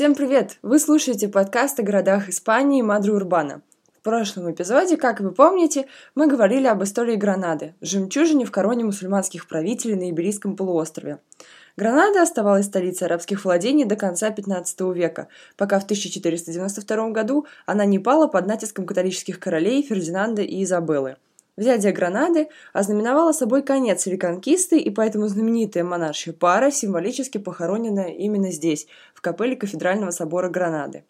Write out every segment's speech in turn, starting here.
Всем привет! Вы слушаете подкаст о городах Испании Мадре Урбана. В прошлом эпизоде, как вы помните, мы говорили об истории Гранады, жемчужине в короне мусульманских правителей на Иберийском полуострове. Гранада оставалась столицей арабских владений до конца XV века, пока в 1492 году она не пала под натиском католических королей Фердинанда и Изабеллы – Взятие Гранады ознаменовало собой конец реконкисты, и поэтому знаменитая монаршая пара символически похоронена именно здесь, в капелле кафедрального собора Гранады.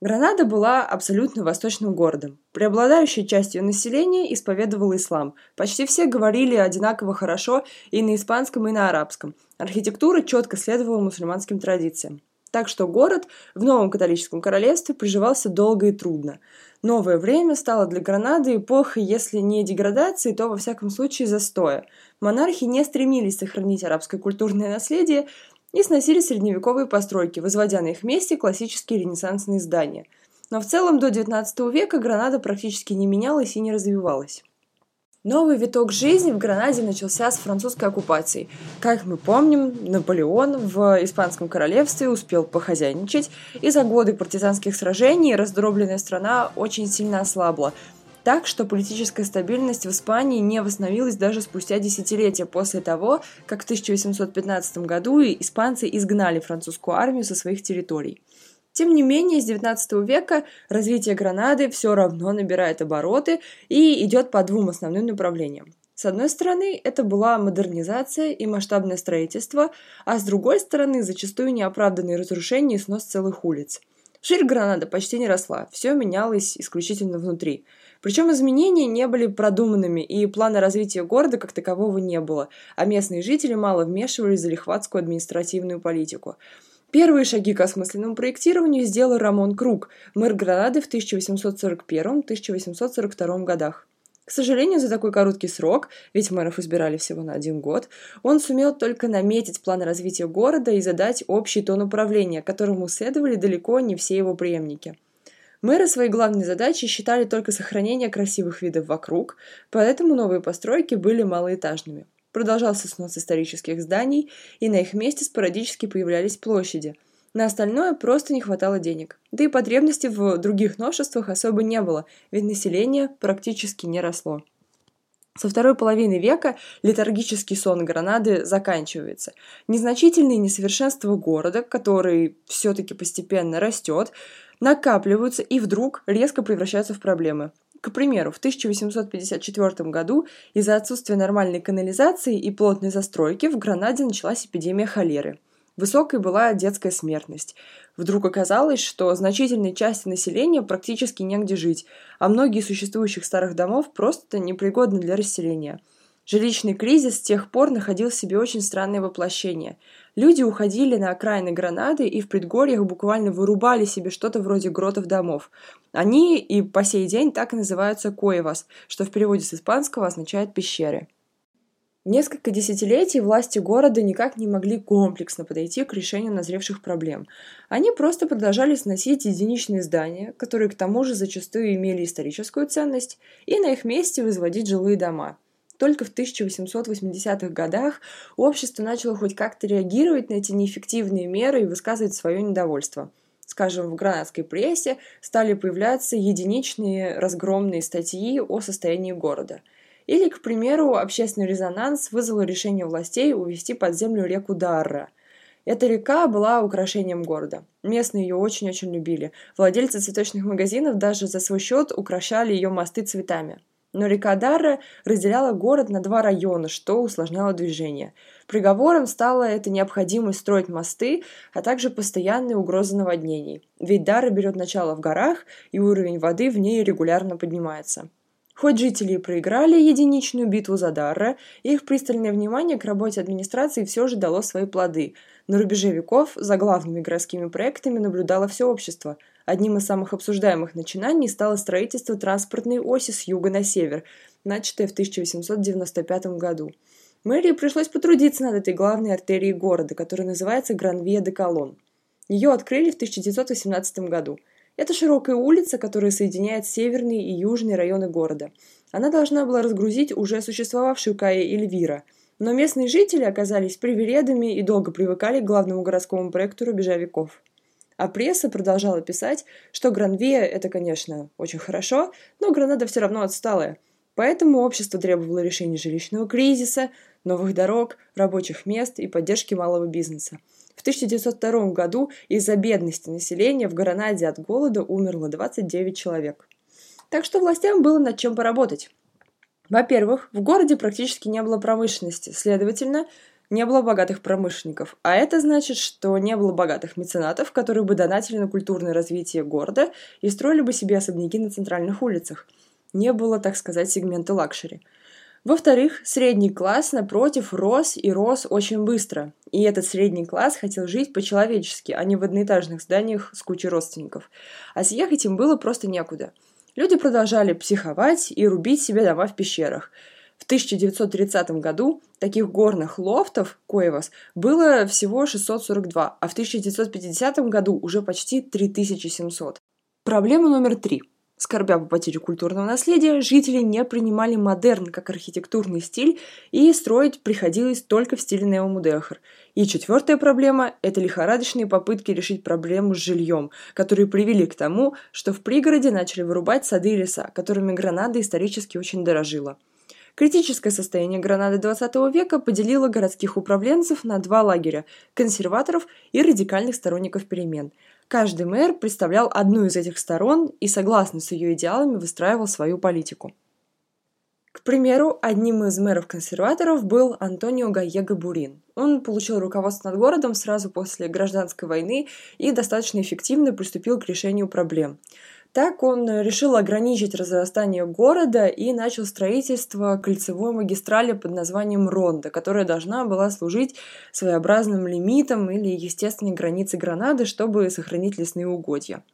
Гранада была абсолютно восточным городом. Преобладающая часть ее населения исповедовала ислам. Почти все говорили одинаково хорошо и на испанском, и на арабском. Архитектура четко следовала мусульманским традициям. Так что город в новом католическом королевстве приживался долго и трудно. Новое время стало для Гранады эпохой, если не деградации, то во всяком случае застоя. Монархи не стремились сохранить арабское культурное наследие и сносили средневековые постройки, возводя на их месте классические ренессансные здания. Но в целом до XIX века Гранада практически не менялась и не развивалась. Новый виток жизни в Гранаде начался с французской оккупацией. Как мы помним, Наполеон в Испанском королевстве успел похозяйничать, и за годы партизанских сражений раздробленная страна очень сильно ослабла. Так что политическая стабильность в Испании не восстановилась даже спустя десятилетия после того, как в 1815 году испанцы изгнали французскую армию со своих территорий. Тем не менее, с XIX века развитие Гранады все равно набирает обороты и идет по двум основным направлениям. С одной стороны, это была модернизация и масштабное строительство, а с другой стороны, зачастую неоправданные разрушения и снос целых улиц. Ширь Гранада почти не росла, все менялось исключительно внутри. Причем изменения не были продуманными, и плана развития города как такового не было, а местные жители мало вмешивались в залихватскую административную политику. Первые шаги к осмысленному проектированию сделал Рамон Круг, мэр Гранады в 1841-1842 годах. К сожалению, за такой короткий срок, ведь мэров избирали всего на один год, он сумел только наметить план развития города и задать общий тон управления, которому следовали далеко не все его преемники. Мэры своей главной задачей считали только сохранение красивых видов вокруг, поэтому новые постройки были малоэтажными. Продолжался снос исторических зданий, и на их месте спорадически появлялись площади. На остальное просто не хватало денег. Да и потребностей в других новшествах особо не было, ведь население практически не росло. Со второй половины века летаргический сон Гранады заканчивается. Незначительные несовершенства города, который все-таки постепенно растет, накапливаются и вдруг резко превращаются в проблемы. К примеру, в 1854 году из-за отсутствия нормальной канализации и плотной застройки в Гранаде началась эпидемия холеры. Высокой была детская смертность. Вдруг оказалось, что значительной части населения практически негде жить, а многие существующих старых домов просто непригодны для расселения – Жилищный кризис с тех пор находил в себе очень странное воплощение. Люди уходили на окраины Гранады и в предгорьях буквально вырубали себе что-то вроде гротов домов. Они и по сей день так и называются коевас, что в переводе с испанского означает «пещеры». Несколько десятилетий власти города никак не могли комплексно подойти к решению назревших проблем. Они просто продолжали сносить единичные здания, которые к тому же зачастую имели историческую ценность, и на их месте возводить жилые дома – только в 1880-х годах общество начало хоть как-то реагировать на эти неэффективные меры и высказывать свое недовольство. Скажем, в гранадской прессе стали появляться единичные разгромные статьи о состоянии города. Или, к примеру, общественный резонанс вызвал решение властей увести под землю реку Дарра. Эта река была украшением города. Местные ее очень-очень любили. Владельцы цветочных магазинов даже за свой счет украшали ее мосты цветами. Но река Дарра разделяла город на два района, что усложняло движение. Приговором стала эта необходимость строить мосты, а также постоянные угрозы наводнений. Ведь Дарра берет начало в горах, и уровень воды в ней регулярно поднимается. Хоть жители и проиграли единичную битву за Дарра, их пристальное внимание к работе администрации все же дало свои плоды. На рубеже веков за главными городскими проектами наблюдало все общество – Одним из самых обсуждаемых начинаний стало строительство транспортной оси с юга на север, начатое в 1895 году. Мэрии пришлось потрудиться над этой главной артерией города, которая называется Гранвия де Колон. Ее открыли в 1918 году. Это широкая улица, которая соединяет северные и южные районы города. Она должна была разгрузить уже существовавшую Кая Эльвира, но местные жители оказались привередами и долго привыкали к главному городскому проекту рубежа веков. А пресса продолжала писать, что Гранвия – это, конечно, очень хорошо, но Гранада все равно отсталая. Поэтому общество требовало решения жилищного кризиса, новых дорог, рабочих мест и поддержки малого бизнеса. В 1902 году из-за бедности населения в Гранаде от голода умерло 29 человек. Так что властям было над чем поработать. Во-первых, в городе практически не было промышленности, следовательно, не было богатых промышленников. А это значит, что не было богатых меценатов, которые бы донатили на культурное развитие города и строили бы себе особняки на центральных улицах. Не было, так сказать, сегмента luxury. Во-вторых, средний класс, напротив, рос и рос очень быстро. И этот средний класс хотел жить по-человечески, а не в одноэтажных зданиях с кучей родственников. А съехать им было просто некуда. Люди продолжали психовать и рубить себе дома в пещерах. В 1930 году таких горных лофтов, cuevas, было всего 642, а в 1950 году уже почти 3700. Проблема номер три – Скорбя по потере культурного наследия, жители не принимали модерн как архитектурный стиль, и строить приходилось только в стиле неомудехар. И четвертая проблема – это лихорадочные попытки решить проблему с жильем, которые привели к тому, что в пригороде начали вырубать сады и леса, которыми Гранада исторически очень дорожила. Критическое состояние Гранады XX века поделило городских управленцев на два лагеря – консерваторов и радикальных сторонников перемен – Каждый мэр представлял одну из этих сторон и, согласно с ее идеалами, выстраивал свою политику. К примеру, одним из мэров-консерваторов был Антонио Гаего Бурин. Он получил руководство над городом сразу после гражданской войны и достаточно эффективно приступил к решению проблем. Так он решил ограничить разрастание города и начал строительство кольцевой магистрали под названием Ронда, которая должна была служить своеобразным лимитом или естественной границей Гранады, чтобы сохранить лесные угодья.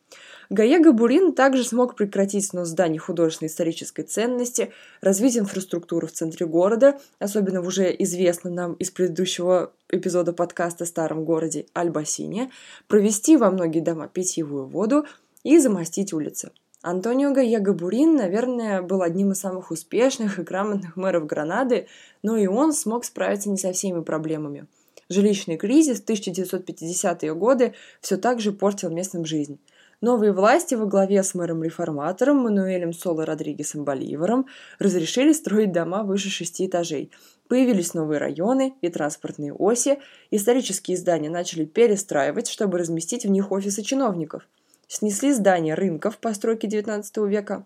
Гаего Бурин также смог прекратить снос зданий художественной исторической ценности, развить инфраструктуру в центре города, особенно в уже известном нам из предыдущего эпизода подкаста «Старом городе» Альбасине, провести во многие дома питьевую воду, и замостить улицы. Антонио Гаего Бурин, наверное, был одним из самых успешных и грамотных мэров Гранады, но и он смог справиться не со всеми проблемами. Жилищный кризис в 1950-е годы все так же портил местным жизнь. Новые власти во главе с мэром-реформатором Мануэлем Соло Родригесом Боливаром разрешили строить дома выше шести этажей. Появились новые районы и транспортные оси, исторические здания начали перестраивать, чтобы разместить в них офисы чиновников – снесли здания рынков постройки XIX века.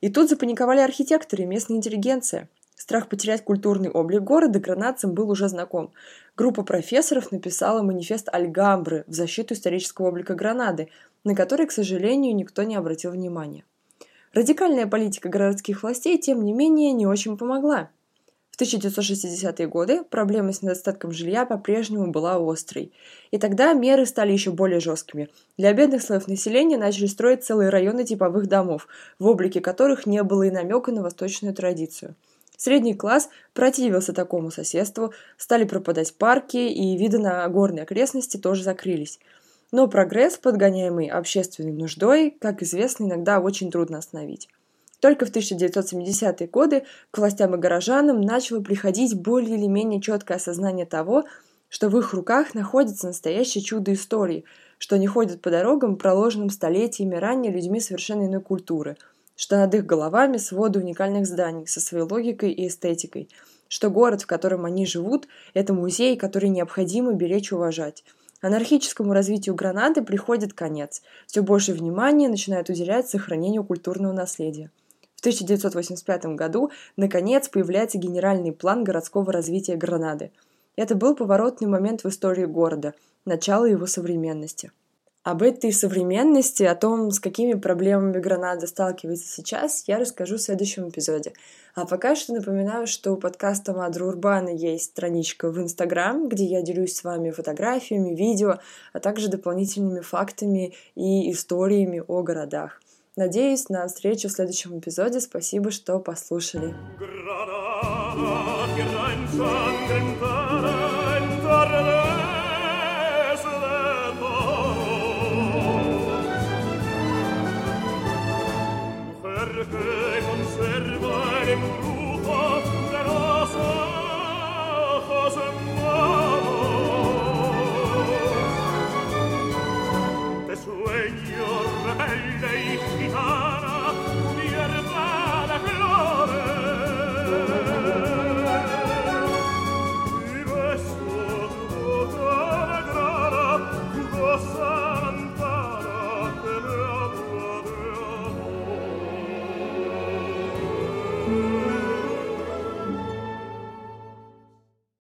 И тут запаниковали архитекторы и местная интеллигенция. Страх потерять культурный облик города гранадцам был уже знаком. Группа профессоров написала манифест Альгамбры в защиту исторического облика Гранады, на который, к сожалению, никто не обратил внимания. Радикальная политика городских властей, тем не менее, не очень помогла – 1960-е годы проблема с недостатком жилья по-прежнему была острой. И тогда меры стали еще более жесткими. Для бедных слоев населения начали строить целые районы типовых домов, в облике которых не было и намека на восточную традицию. Средний класс противился такому соседству, стали пропадать парки, и виды на горные окрестности тоже закрылись. Но прогресс, подгоняемый общественной нуждой, как известно, иногда очень трудно остановить. Только в 1970-е годы к властям и горожанам начало приходить более или менее четкое осознание того, что в их руках находится настоящее чудо истории, что они ходят по дорогам, проложенным столетиями ранее людьми совершенно иной культуры, что над их головами своды уникальных зданий со своей логикой и эстетикой, что город, в котором они живут, это музей, который необходимо беречь и уважать. Анархическому развитию Гранады приходит конец. Все больше внимания начинает уделять сохранению культурного наследия. В 1985 году, наконец, появляется генеральный план городского развития Гранады. Это был поворотный момент в истории города, начало его современности. Об этой современности, о том, с какими проблемами Гранада сталкивается сейчас, я расскажу в следующем эпизоде. А пока что напоминаю, что у подкаста Мадра Урбана есть страничка в Инстаграм, где я делюсь с вами фотографиями, видео, а также дополнительными фактами и историями о городах. Надеюсь на встречу в следующем эпизоде. Спасибо, что послушали. conserva